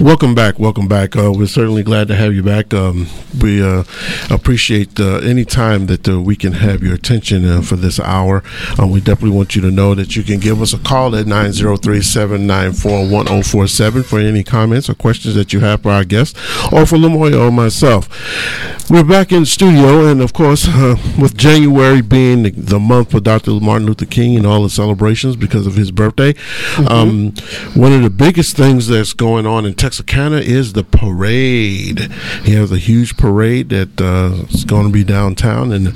Welcome back. Welcome back. Uh, we're certainly glad to have you back. Um, we uh, appreciate uh, any time that uh, we can have your attention uh, for this hour. Um, we definitely want you to know that you can give us a call at 903 794 1047 for any comments or questions that you have for our guests or for Lamoya or myself. We're back in studio, and of course, uh, with January being the, the, month for Dr. Martin Luther King and all the celebrations because of his birthday, mm-hmm. um, one of the biggest things that's going on in Texarkana is the parade. He has a huge parade that uh, is going to be downtown, and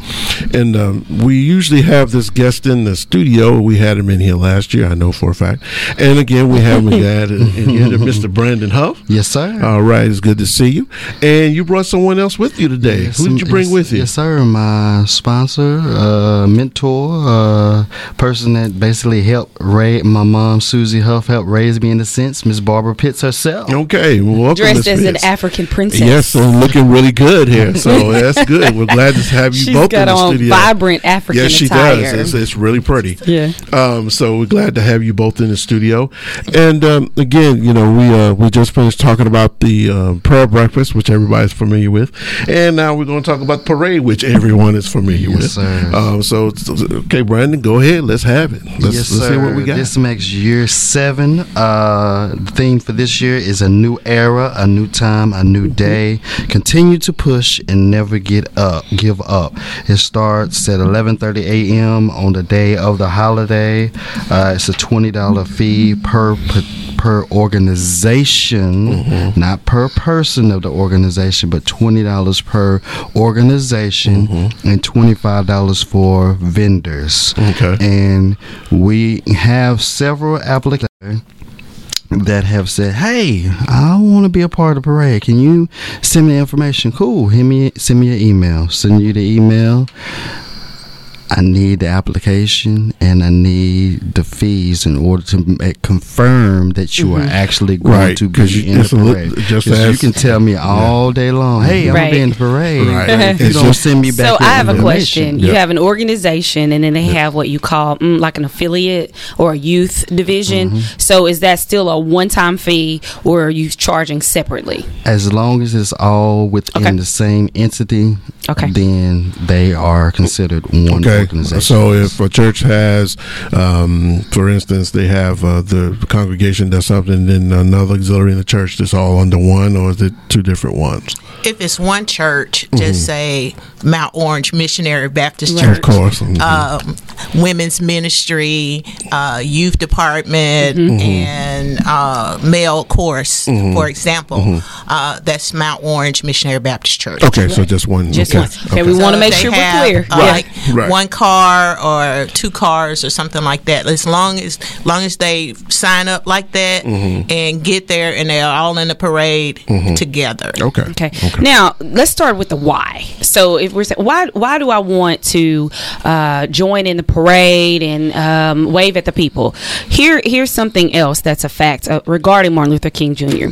and um, we usually have this guest in the studio. We had him in here last year, I know for a fact. And again, we have him again Mr. Brandon Huff. Yes, sir. All right, it's good to see you. And you brought someone else with you today. Yes, Who did you bring yes, with you? Yes, sir. My sponsor, uh, mentor, uh, person that basically helped raise my mom, Susie Huff, helped raise me in a sense, Miss Barbara Pitts herself. Okay, well, welcome, dressed as an African princess. Yes, so looking really good here. So that's good. We're glad to have you She's both got in the on studio. Vibrant African Yes, she attire. does. It's, it's, really pretty. Yeah. Um, so we're glad to have you both in the studio. And um, again, you know, we uh, we just finished talking about the uh, prayer breakfast, which everybody's familiar with, and now we're going to talk about the parade, which everyone is familiar yes, with. Sir. Um, so, okay, Brandon, go ahead. Let's have it. Let's, yes, let's what we got. This makes year seven. Uh, the theme for this year is a new era, a new time, a new day. Continue to push and never get up, give up. It starts at 11:30 a.m. on the day of the holiday. Uh, it's a twenty dollar fee per. per per organization, mm-hmm. not per person of the organization, but twenty dollars per organization mm-hmm. and twenty five dollars for vendors. Okay. And we have several applicants that have said, "Hey, I want to be a part of the parade. Can you send me information?" Cool. Hit me, send me an email. Send you the email. I need the application and I need the fees in order to make, confirm that you mm-hmm. are actually going right, to be in the parade. Li- just as, you can tell me all day long, hey, I'm right. gonna be in the parade. Right. you don't send me back. So I have a question. You have an organization, and then they have what you call mm, like an affiliate or a youth division. Mm-hmm. So is that still a one-time fee, or are you charging separately? As long as it's all within okay. the same entity, okay. then they are considered one. Okay. Organization. So if a church has, um, for instance, they have uh, the congregation does something, then another auxiliary in the church that's all under one, or is it two different ones? If it's one church, just mm-hmm. say Mount Orange Missionary Baptist Church. Of course. Mm-hmm. Um, women's ministry, uh, youth department, mm-hmm. and uh, male course, mm-hmm. for example. Mm-hmm. Uh, that's Mount Orange Missionary Baptist Church. Okay, right. so just one. Just okay. One. Okay, we so want to make sure have, we're clear. Uh, yeah. Like right. one car or two cars or something like that. As long as long as they sign up like that mm-hmm. and get there and they're all in the parade together. Okay. okay. Okay. Now let's start with the why. So if we're saying why why do I want to uh, join in the parade and um, wave at the people? Here here's something else that's a fact uh, regarding Martin Luther King Jr.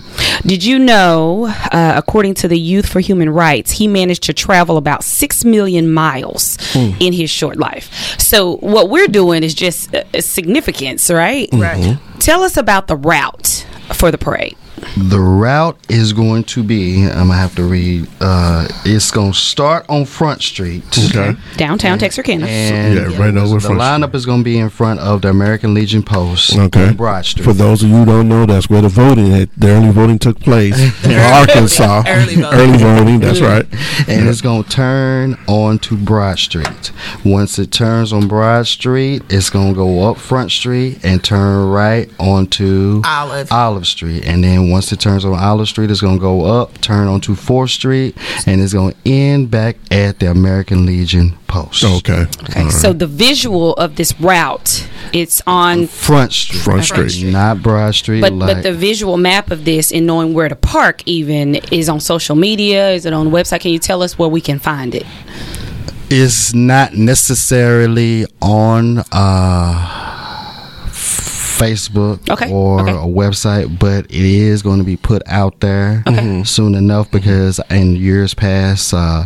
Did you know, uh, according to the Youth for Human Rights, he managed to travel about six million miles mm. in his short life. So what we're doing is just uh, significance, right? Mm-hmm. Right. Tell us about the route for the parade. The route is going to be, I'm going to have to read, uh, it's going to start on Front Street. Okay. Downtown and, Texarkana. And yeah, right over The Front lineup Street. is going to be in front of the American Legion Post okay. on Broad Street. For those of you who don't know, that's where the voting, the early voting took place in Arkansas. early voting. Early voting, that's right. And yeah. it's going to turn onto Broad Street. Once it turns on Broad Street, it's going to go up Front Street and turn right onto Olive. Olive Street. And then once it turns on Olive Street, it's going to go up, turn onto 4th Street, and it's going to end back at the American Legion Post. Okay. Okay. Right. So the visual of this route, it's on Front Street. Front Street. Not Broad Street. But, like, but the visual map of this and knowing where to park even is on social media. Is it on the website? Can you tell us where we can find it? It's not necessarily on. Uh, Facebook Okay, or okay. a website, but it is going to be put out there soon enough because in years past, uh,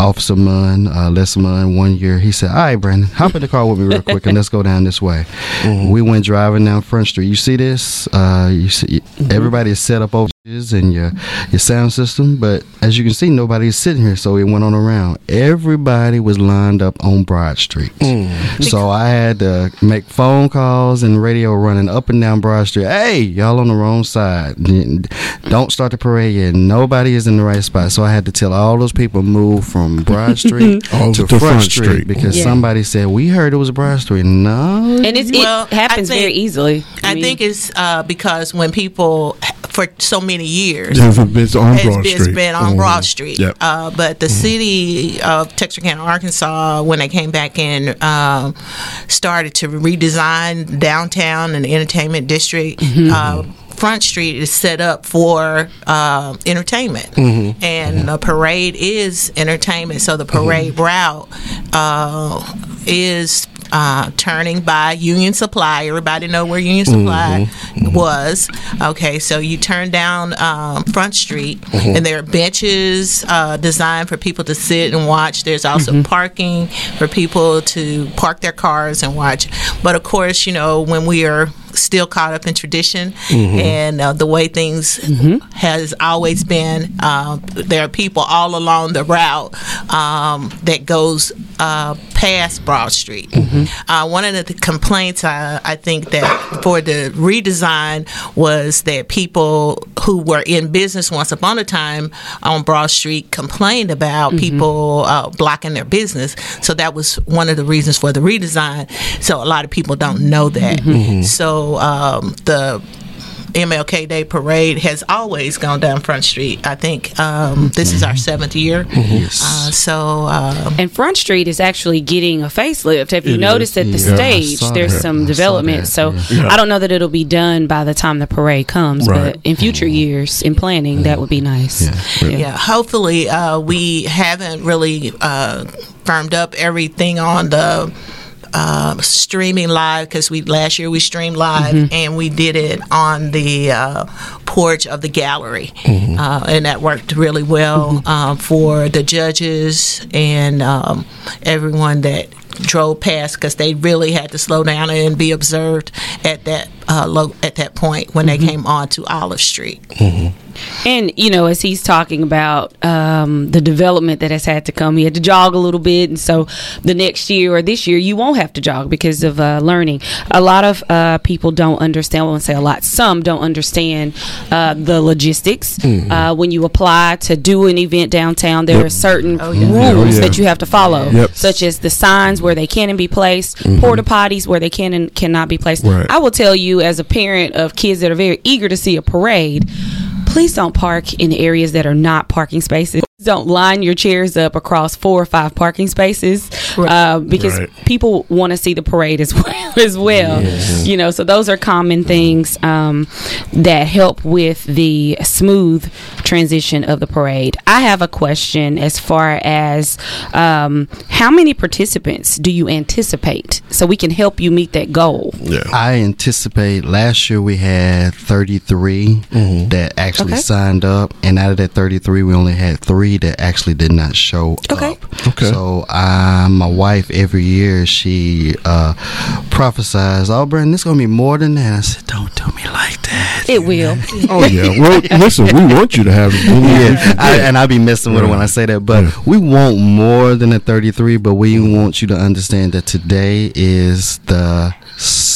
Officer Munn, uh, Les Munn, one year, he said, All right, Brandon, hop in the car with me real quick and let's go down this way. We went driving down Front Street. You see this? Uh, you see, everybody is set up over and your your sound system, but as you can see, nobody's sitting here, so it went on around. Everybody was lined up on Broad Street, so I had to make phone calls and radio running up and down Broad Street. Hey, y'all on the wrong side. Don't start the parade yet. Nobody is in the right spot, so I had to tell all those people move from Broad Street All to to Front, Front Street, Street. because Yeah. somebody said we heard it was Broad Street. No, and it's, Well, it happens think- very easily. I mean, think it's uh, because when people, for so many years, It's been on it's, Broad it's Street. been on. Broad Street. Yep. Uh, but the city of Texarkana, Arkansas, when they came back in, um, started to redesign downtown the entertainment district. Uh, Front Street is set up for uh, entertainment, and the parade is entertainment. So the parade route uh, is uh, turning by Union Supply. Everybody know where Union Supply was. Okay, so you turn down um, Front Street, and there are benches uh, designed for people to sit and watch. There's also parking for people to park their cars and watch. But of course, you know when we are still caught up in tradition and uh, the way things has always been. Uh, there are people all along the route um, that goes uh, past Broad Street. Uh, one of the complaints I, I think that for the redesign was that people who were in business once upon a time on Broad Street complained about people uh, blocking their business. So that was one of the reasons for the redesign. So a lot of people don't know that. So um, the MLK Day Parade has always gone down Front Street. I think um, this is our seventh year. Uh, so um, And Front Street is actually getting a facelift. Have you noticed is. at the Yeah, stage there's that. some I development? So yeah. I don't know that it'll be done by the time the parade comes, Right. but in future years in planning, that would be nice. Yeah. yeah, hopefully uh, we haven't really uh, firmed up everything on the uh, streaming live because we last year we streamed live and we did it on the uh, porch of the gallery. Uh, and that worked really well um, for the judges and um, everyone that drove past because they really had to slow down and be observed at that uh, low, at that point when they came on to Olive Street. And you know, as he's talking about um, the development that has had to come, he had to jog a little bit, and so the next year or this year, you won't have to jog because of uh, learning. A lot of uh, people don't understand. I won't say a lot. Some don't understand uh, the logistics. Uh, when you apply to do an event downtown, there are certain rules Oh, yeah. that you have to follow, Yep. such as the signs where they can and be placed, porta potties where they can and cannot be placed. Right. I will tell you, as a parent of kids that are very eager to see a parade, please don't park in areas that are not parking spaces. Don't line your chairs up across four or five parking spaces uh, because Right. people want to see the parade as well. As well, you know. So those are common things um, that help with the smooth transition of the parade. I have a question as far as um, how many participants do you anticipate, so we can help you meet that goal. Yeah. I anticipate last year we had 33 that actually Okay. signed up, and out of that 33, we only had three that actually did not show Okay. up. Okay. So, uh, my wife every year she uh, prophesies, "Oh, Brandon, this gonna be more than that." I said, "Don't do me like that." It will. Oh yeah. Well, listen, we want you to have as many Yeah, I, get. and I be messing with her when I say that, but Yeah. we want more than a 33. But we want you to understand that today is the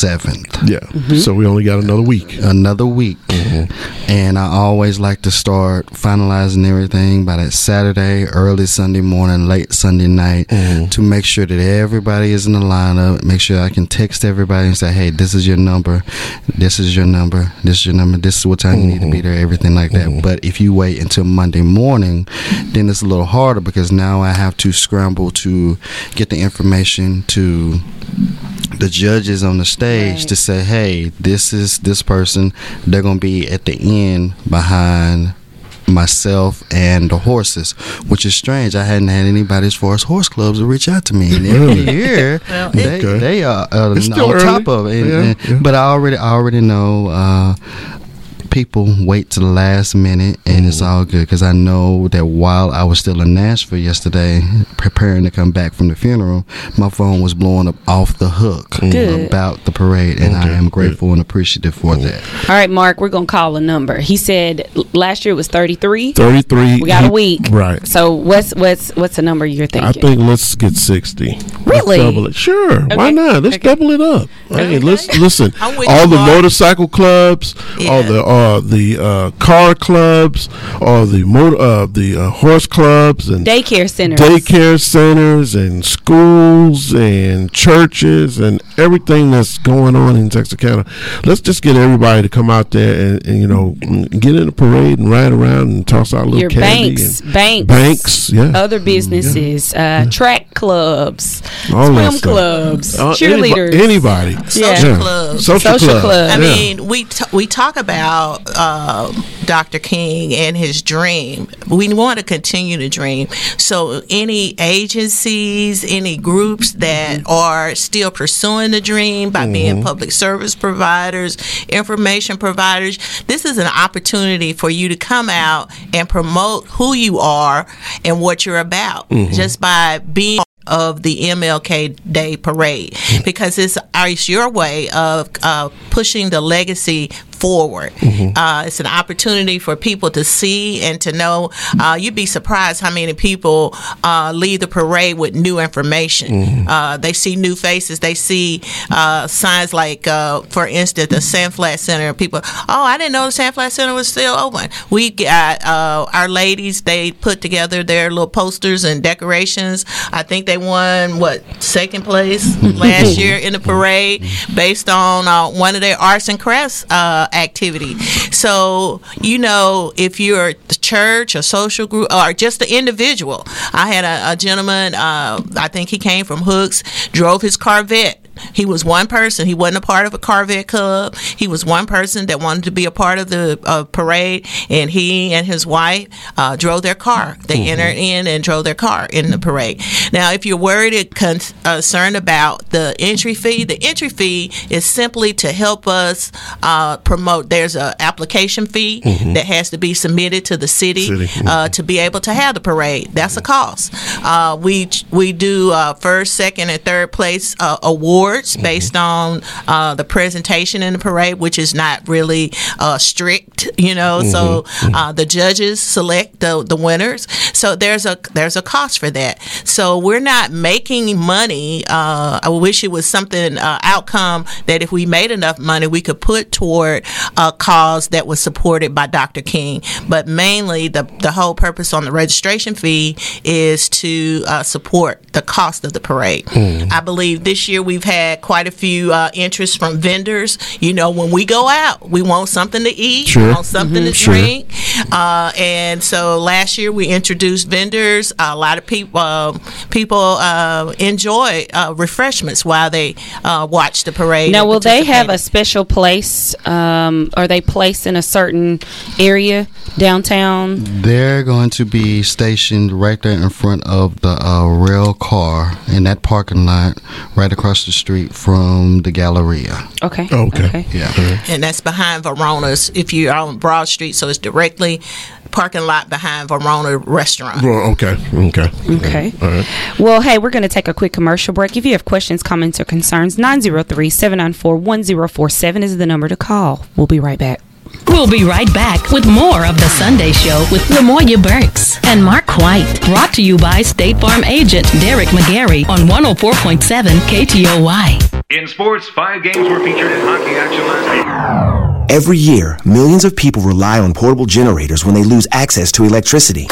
seventh. yeah. Mm-hmm. So we only got another week. another week. Mm-hmm. And I always like to start finalizing everything by that Saturday, early Sunday morning, late Sunday night mm-hmm. to make sure that everybody is in the lineup. Make sure I can text everybody and say, hey, this is your number. This is your number. This is your number. This is what time you need to be there, everything like that. But if you wait until Monday morning, then it's a little harder because now I have to scramble to get the information to the judges on the stage Right. to say, hey, this is this person. They're gonna be at the end behind myself and the horses, which is strange. I hadn't had anybody as far as horse clubs to reach out to me, and every year Well, they, Okay. they are uh, It's still on top of it. And- Yeah, and- yeah. But I already, I already know. Uh, people wait to the last minute and it's mm-hmm. all good because I know that while I was still in Nashville yesterday preparing to come back from the funeral my phone was blowing up off the hook mm. Good. about the parade and I am grateful and appreciative for that All right, Mark, we're going to call a number. He said last year it was 33. 33. We got a week. Right. So what's what's what's the number you're thinking? I think let's get 60. Let's Really? double it. Sure. Why not? Let's Okay. double it up. Hey, let's listen. All the Mark. motorcycle clubs, all Yeah. the uh, uh, the uh, car clubs, all the motor uh, the uh, horse clubs and daycare centers. daycare centers and schools and churches and everything that's going on in Texarkana. Let's just get everybody to come out there and, and you know get in the parade and ride around and toss out a little Your candy banks, and banks, banks, yeah. other businesses, uh, track clubs, All swim clubs, Uh, cheerleaders. Anybody. Social Yeah. clubs. Social, Social club. clubs. I Yeah. mean, we t- we talk about uh, Dr. King and his dream. We want to continue to dream. So, any agencies, any groups that are still pursuing the dream by being public service providers, information providers, this is an opportunity for you to come out and promote who you are and what you're about just by being of the MLK Day Parade because it's, it's your way of uh, pushing the legacy forward. Uh, it's an opportunity for people to see and to know. Uh, you'd be surprised how many people uh, leave the parade with new information. Uh, they see new faces. They see uh, signs like, uh, for instance, the Sand Flat Center. People, oh, I didn't know the Sand Flat Center was still open. We got uh, our ladies. They put together their little posters and decorations. I think they won what second place last year in the parade based on uh, one of their arts and crafts uh, activity. So you know, if you're the church, a social group, or just the individual. I had a, a gentleman. Uh, I think he came from Hooks, drove his Corvette. He was one person. He wasn't a part of a Corvette club. He was one person that wanted to be a part of the uh, parade, and he and his wife uh, drove their car. They entered in and drove their car in the parade. Now, if you're worried and con- concerned about the entry fee, the entry fee is simply to help us uh, promote. There's an application fee that has to be submitted to the city, City. Uh, to be able to have the parade. That's a cost. Uh, we we do uh, first, second, and third place uh, awards based on uh, the presentation in the parade, which is not really uh, strict, you know. So uh, the judges select the the winners. So there's a there's a cost for that. So we're not making money. Uh, I wish it was something uh, outcome that if we made enough money, we could put toward a cause that was supported by Dr. King. But mainly, the the whole purpose on the registration fee is to uh, support the cost of the parade. I believe this year we've had quite a few uh, interests from vendors. You know, when we go out, we want something to eat, we want something to Sure. drink, uh, and so last year we introduced vendors. A lot of people uh, people uh, enjoy uh, refreshments while they uh, watch the parade. Now, will they have a special place? Um, are they placed in a certain area downtown? They're going to be stationed right there in front of the uh, rail car in that parking lot, right across the street from the Galleria. Okay. Oh, okay. Yeah. Mm-hmm. and that's behind Verona's. If you're on Broad Street, so it's directly parking lot behind Verona Restaurant. Well, okay. Okay. Okay. All right. Well, hey, we're going to take a quick commercial break. If you have questions, comments, or concerns, 903 794 1047 is the number to call. We'll be right back. We'll be right back with more of The Sunday Show with Lamoya Burks and Mark White. Brought to you by State Farm agent Derek McGarry on 104.7 KTOY. In sports, five games were featured in hockey action last week. Every year, millions of people rely on portable generators when they lose access to electricity.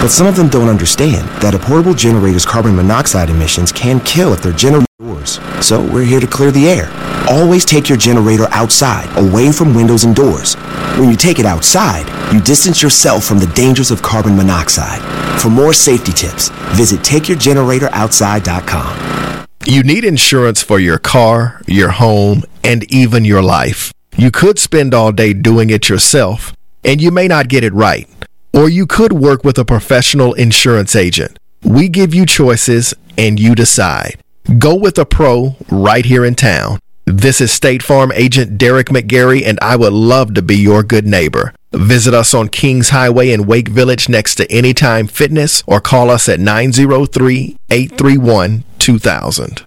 But some of them don't understand that a portable generator's carbon monoxide emissions can kill if they're generated indoors. So we're here to clear the air. Always take your generator outside, away from windows and doors. When you take it outside, you distance yourself from the dangers of carbon monoxide. For more safety tips, visit takeyourgeneratoroutside.com. You need insurance for your car, your home, and even your life. You could spend all day doing it yourself, and you may not get it right. Or you could work with a professional insurance agent. We give you choices and you decide. Go with a pro right here in town. This is State Farm agent Derek McGarry, and I would love to be your good neighbor. Visit us on Kings Highway in Wake Village next to Anytime Fitness or call us at 903 831 2000.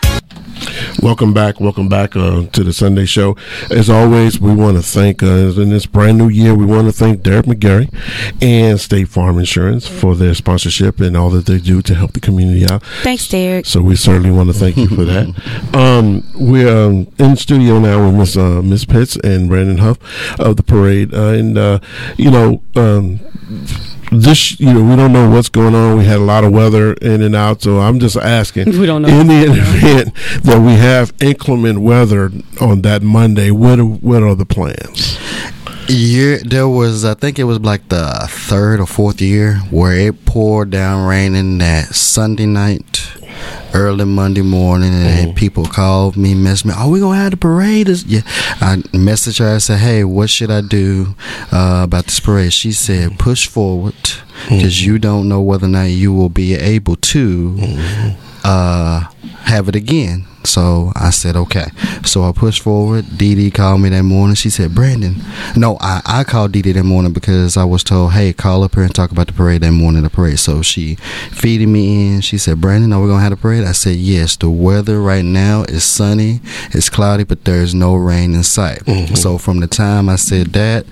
Welcome back. Welcome back uh, to the Sunday Show. As always, we want to thank, uh, in this brand new year, we want to thank Derek McGarry and State Farm Insurance for their sponsorship and all that they do to help the community out. Thanks, Derek. So we certainly want to thank you for that. Um, we're um, in studio now with Miss uh, Miss Pitts and Brandon Huff of the parade, uh, and uh, you know. Um, this, you know, we don't know what's going on. We had a lot of weather in and out, so I'm just asking. We don't know. In the event that we have inclement weather on that Monday, what are, what are the plans? Year there was I think it was like the third or fourth year where it poured down raining that Sunday night, early Monday morning, and people called me, messaged me, "Are we gonna have the parade?" This-" Yeah, I messaged her. I said, "Hey, what should I do uh, about this parade?" She said, "Push forward, because you don't know whether or not you will be able to." uh, have it again. So I said, okay. So I pushed forward. Dee Dee called me that morning. She said, Brandon. No, I, I called Dee Dee that morning because I was told, hey, call up here and talk about the parade that morning, the parade. So she feeded me in. She said, Brandon, are we going to have the parade? I said, yes. The weather right now is sunny, it's cloudy, but there's no rain in sight. Mm-hmm. So from the time I said that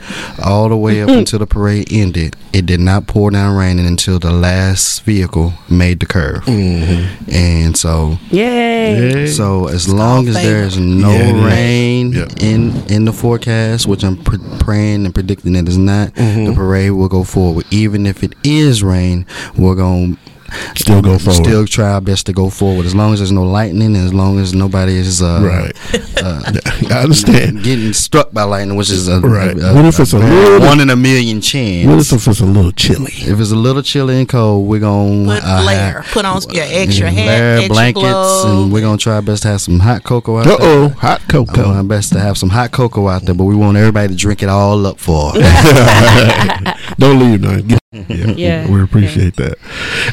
all the way up mm-hmm. until the parade ended, it did not pour down raining until the last vehicle made the curve. Mm-hmm. And so Yay. So as long as there is no Yeah, rain Yeah. in in the forecast, which I'm pr- praying and predicting that it's not, Mm-hmm. the parade will go forward. Even if it is rain, we're gonna Still go forward. Still try our best to go forward. As long as there's no lightning, and as long as nobody is uh, Right. uh, I understand. getting struck by lightning, which is a, Right. a- What if it's a very little- one in a million chance. What if it's a little chilly? if it's a little chilly and cold, we're gonna Put uh, layer. Put on your extra hat, layer, extra blankets, gloves. and we're gonna try our best to have some hot cocoa out Uh there. oh, hot I want cocoa. our best to have some hot cocoa out there, but we want everybody to drink it all up for. Don't leave now. Get- Yeah, Yeah, we appreciate that.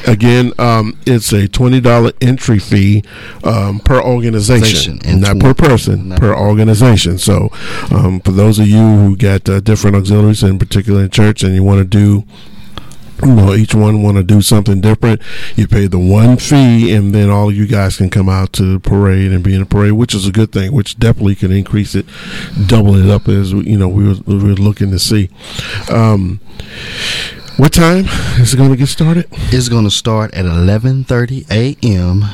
Again, um, it's a twenty dollar entry fee um, per organization, Organization, and not tw- per person, not per per- organization. So, um, for those of you who got uh, different auxiliaries, in particular in church, and you want to do you know, each one want to do something different. You pay the one fee, and then all you guys can come out to the parade and be in the parade, which is a good thing. Which definitely can increase it, double it up as you know we were, we were looking to see. Um, what time is it going to get started? it's gonna start at 11:30 a.m.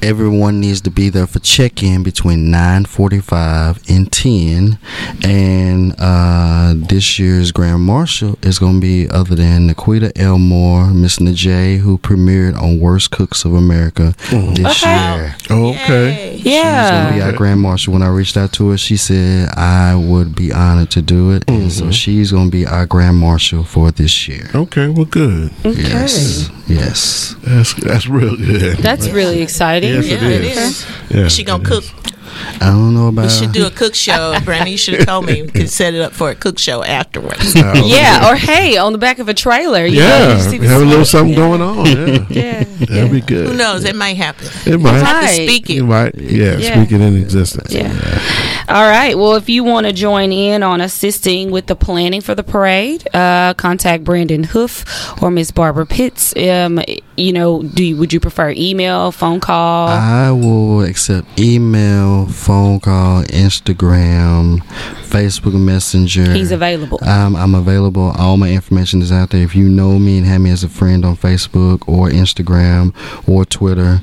Everyone needs to be there for check-in between 9:45 and 10. And uh, this year's Grand Marshal is gonna be other than Nikita Elmore, Miss Najee, who premiered on Worst Cooks of America this Okay. year. Oh, okay. She's gonna Yeah. be our grand marshal. When I reached out to her, she said I would be honored to do it, and so she's gonna be our grand marshal for this year. Okay. Well, good. Yes, yes. That's that's real good. That's really exciting. Yes, Yeah, it is. is. Yeah, She gonna cook. is. I don't know about. We should do a cook show, Brandon. You should have told me we could set it up for a cook show afterwards. Uh, Yeah, or hey, on the back of a trailer. You know, Yeah, you see we the have a little smoke. something going on. Yeah, Yeah. that'd be good. Who knows? It might happen. It might. have to Right. speak It it. might. Yeah, Yeah. speak it in existence. Yeah. All right. Well, if you want to join in on assisting with the planning for the parade, uh, contact Brandon Huff or Miss Barbara Pitts. Um, you know, do you, would you prefer email, phone call? I will accept email, phone call, Instagram, Facebook Messenger. He's available. I'm, I'm available. All my information is out there. If you know me and have me as a friend on Facebook or Instagram or Twitter,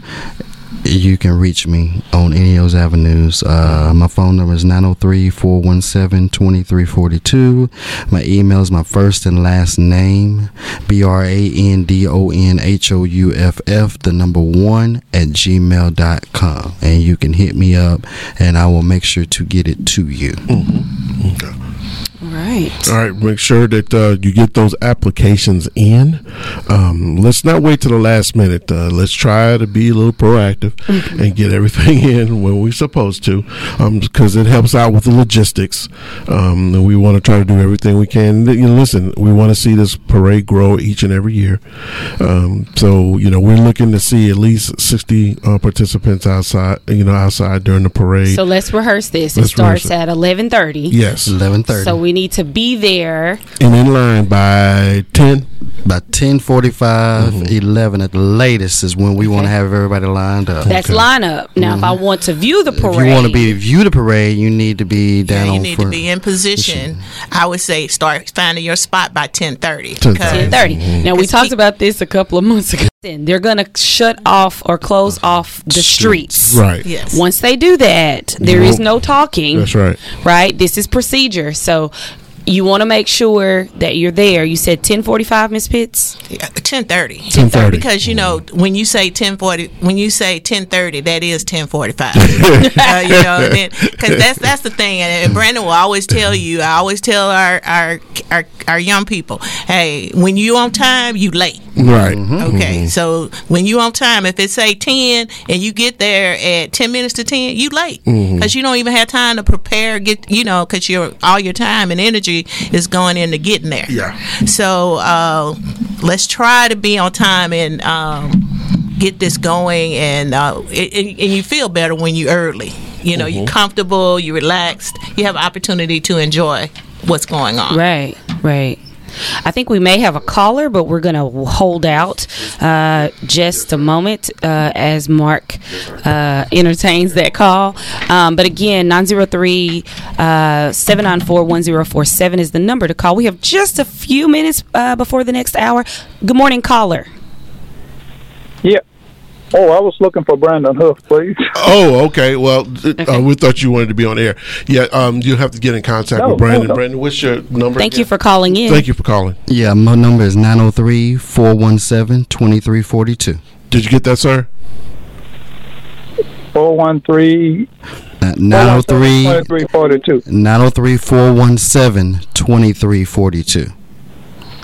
you can reach me on any of those avenues. Uh, my phone number is 903 417 2342. My email is my first and last name, B R A N D O N H O U F F, the number one at gmail.com. And you can hit me up and I will make sure to get it to you. Right. All right, make sure that uh, you get those applications in. Um, let's not wait to the last minute. Uh, let's try to be a little proactive and get everything in when we're supposed to, because it helps out with the logistics. Um, we want to try to do everything we can. You know, listen, we want to see this parade grow each and every year. Um, so you know, we're looking to see at least sixty uh, participants outside. You know, outside during the parade. So let's rehearse this. Let's it starts it. at eleven thirty. yes, Eleven thirty. So we need to be there. and in line by ten. By 10:45, mm-hmm. 11 at the latest is when we want to have everybody lined up. That's lineup. Now, if I mm-hmm. want to view the parade if parade, you want to be view the parade, you need to be down Yeah, you need to be in position. I would say start finding your spot by ten thirty. 10:30. ten thirty. Mm-hmm. Now we talked pe- about this a couple of months ago. They're gonna shut off or close uh-huh. off the streets. Right. Yes. Once they do that, there is no talking. That's right. Right. This is procedure. So you want to make sure that you're there. You said ten forty five, Miss Pitts. Ten thirty. 10:30. Because you know when you say ten forty, when you say ten thirty, that is ten forty five. uh, you know, because that's that's the thing. And, and Brandon will always tell you. I always tell our our our, our young people, hey, when you on time, you late. Right. Okay, so when you on time, if it say ten and you get there at ten minutes to ten, you late because you don't even have time to prepare. Get you know because you're all your time and energy is going into getting there. Yeah. So uh, let's try to be on time and um, get this going, and uh, it, it- and you feel better when you're early. You know, you're comfortable, you're relaxed, you have opportunity to enjoy what's going on. Right. Right. I think we may have a caller, but we're going to hold out uh, just a moment uh, as Mark uh, entertains that call. Um, but again, 903 uh, 794 1047 is the number to call. We have just a few minutes uh, before the next hour. Good morning, caller. Yeah. Oh, I was looking for Brandon Huff, please. Oh, okay. Well, th- uh, we thought you wanted to be on air. Yeah, um, you have to get in contact No, with Brandon. no, no. Brandon, what's your number? Thank you for calling in. Thank you for calling. yeah, my number is 903-417-2342. Did you get that, sir? 413 Uh, 903 2342.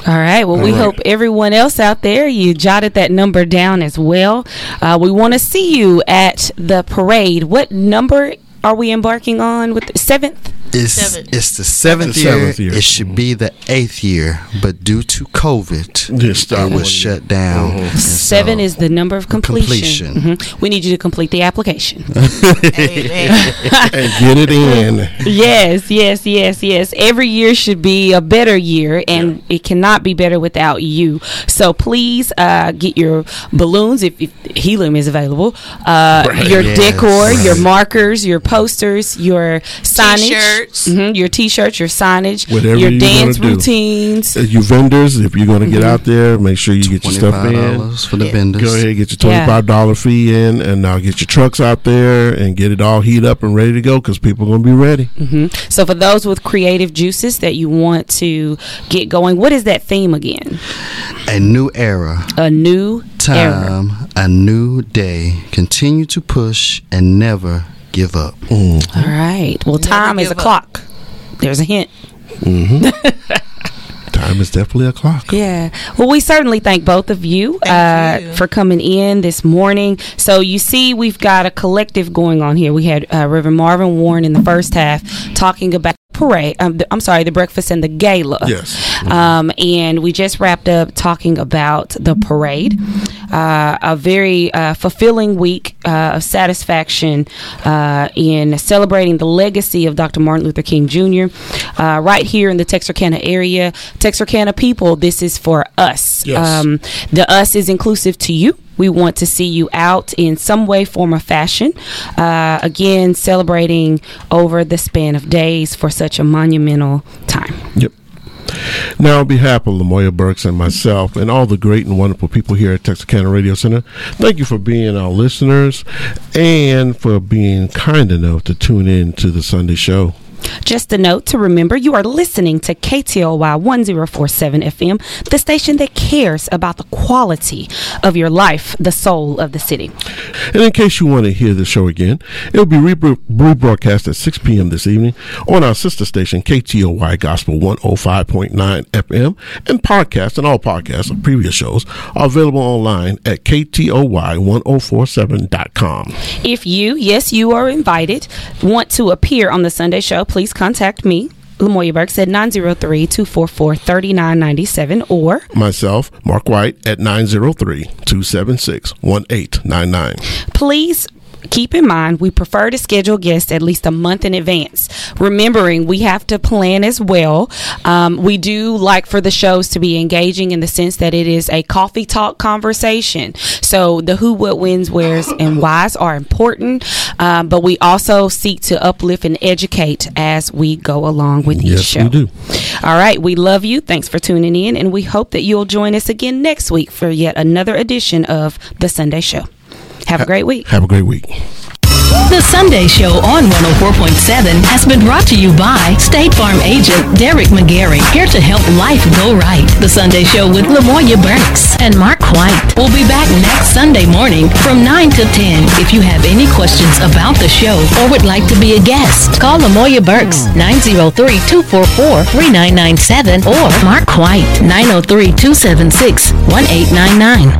903-417-2342. All right. Well, we right. hope everyone else out there you jotted that number down as well. Uh, we want to see you at the parade. What number are we embarking on with the seventh? It's Seven. it's the seventh, The year. seventh year. It should be the eighth year, but due to COVID, Yeah, stop it one was shut down. Mhm. And Seven so- is the number of completion. completion. Mhm. We need you to complete the application. Amen. and get it in. yes, yes, yes, yes. Every year should be a better year, and it cannot be better without you. So please uh, get your balloons if, if helium is available, uh, your Yes. decor, your markers, your posters, your signage, T-shirts. Mhm, your t-shirts, your signage, Whatever your dance routines. Uh, you vendors, if you're going to get out there, make sure you get your stuff in. $25 for the Yeah. vendors. Go ahead, get your twenty-five dollar fee in, and now get your trucks out there and get it all heat up and ready to go because people are going to be ready. hmm So for those with creative juices that you want to get going, what is that theme again? A new era. A new era. Time, a new day. Continue to push and never give up. All right. Well, time is a up. clock. There's a hint. Time is definitely a clock. Yeah. Well, we certainly thank both of you, Thank uh, you. for coming in this morning. So you see, we've got a collective going on here. We had uh, Reverend Marvin Warren in the first half talking about parade. Um, the, I'm sorry, the breakfast and the gala. Yes. Um, and we just wrapped up talking about the parade. Uh, a very uh, fulfilling week uh, of satisfaction uh, in celebrating the legacy of Dr. Martin Luther King Jr. Uh, right here in the Texarkana area. Texarkana people, this is for us. Yes. Um, the us is inclusive to you. We want to see you out in some way, form, or fashion. Uh, again, celebrating over the span of days for such a monumental time. Yep. Now, on behalf of Lamoya Burks and myself and all the great and wonderful people here at Texarkana Radio Center, thank you for being our listeners and for being kind enough to tune in to the Sunday show. Just a note to remember you are listening to KTOY 1047 FM, the station that cares about the quality of your life, the soul of the city. And in case you want to hear the show again, it'll be rebroadcast at 6 p.m. this evening on our sister station, KTOY Gospel 105.9 FM, and podcasts and all podcasts of previous shows are available online at KTOY1047.com. If you, yes, you are invited, want to appear on the Sunday show, please contact me. Lamoya Burks at 903-244-3997 or Myself, Mark White, at 903-276-1899. please keep in mind we prefer to schedule guests at least a month in advance. Remembering we have to plan as well. Um, we do like for the shows to be engaging in the sense that it is a coffee talk conversation. So the who what wins wheres and whys are important um, but we also seek to uplift and educate as we go along with each Yes, show. we do. all right we love you. Thanks for tuning in and we hope that you'll join us again next week for yet another edition of the sunday show have a great week Have a great week. The Sunday Show on 104.7 has been brought to you by State Farm agent Derek McGarry, here to help life go right. The Sunday Show with Lamoya Burks and Mark White. We'll be back next Sunday morning from 9 to 10. If you have any questions about the show or would like to be a guest, call Lamoya Burks 903-244-3997 or Mark White 903-276-1899.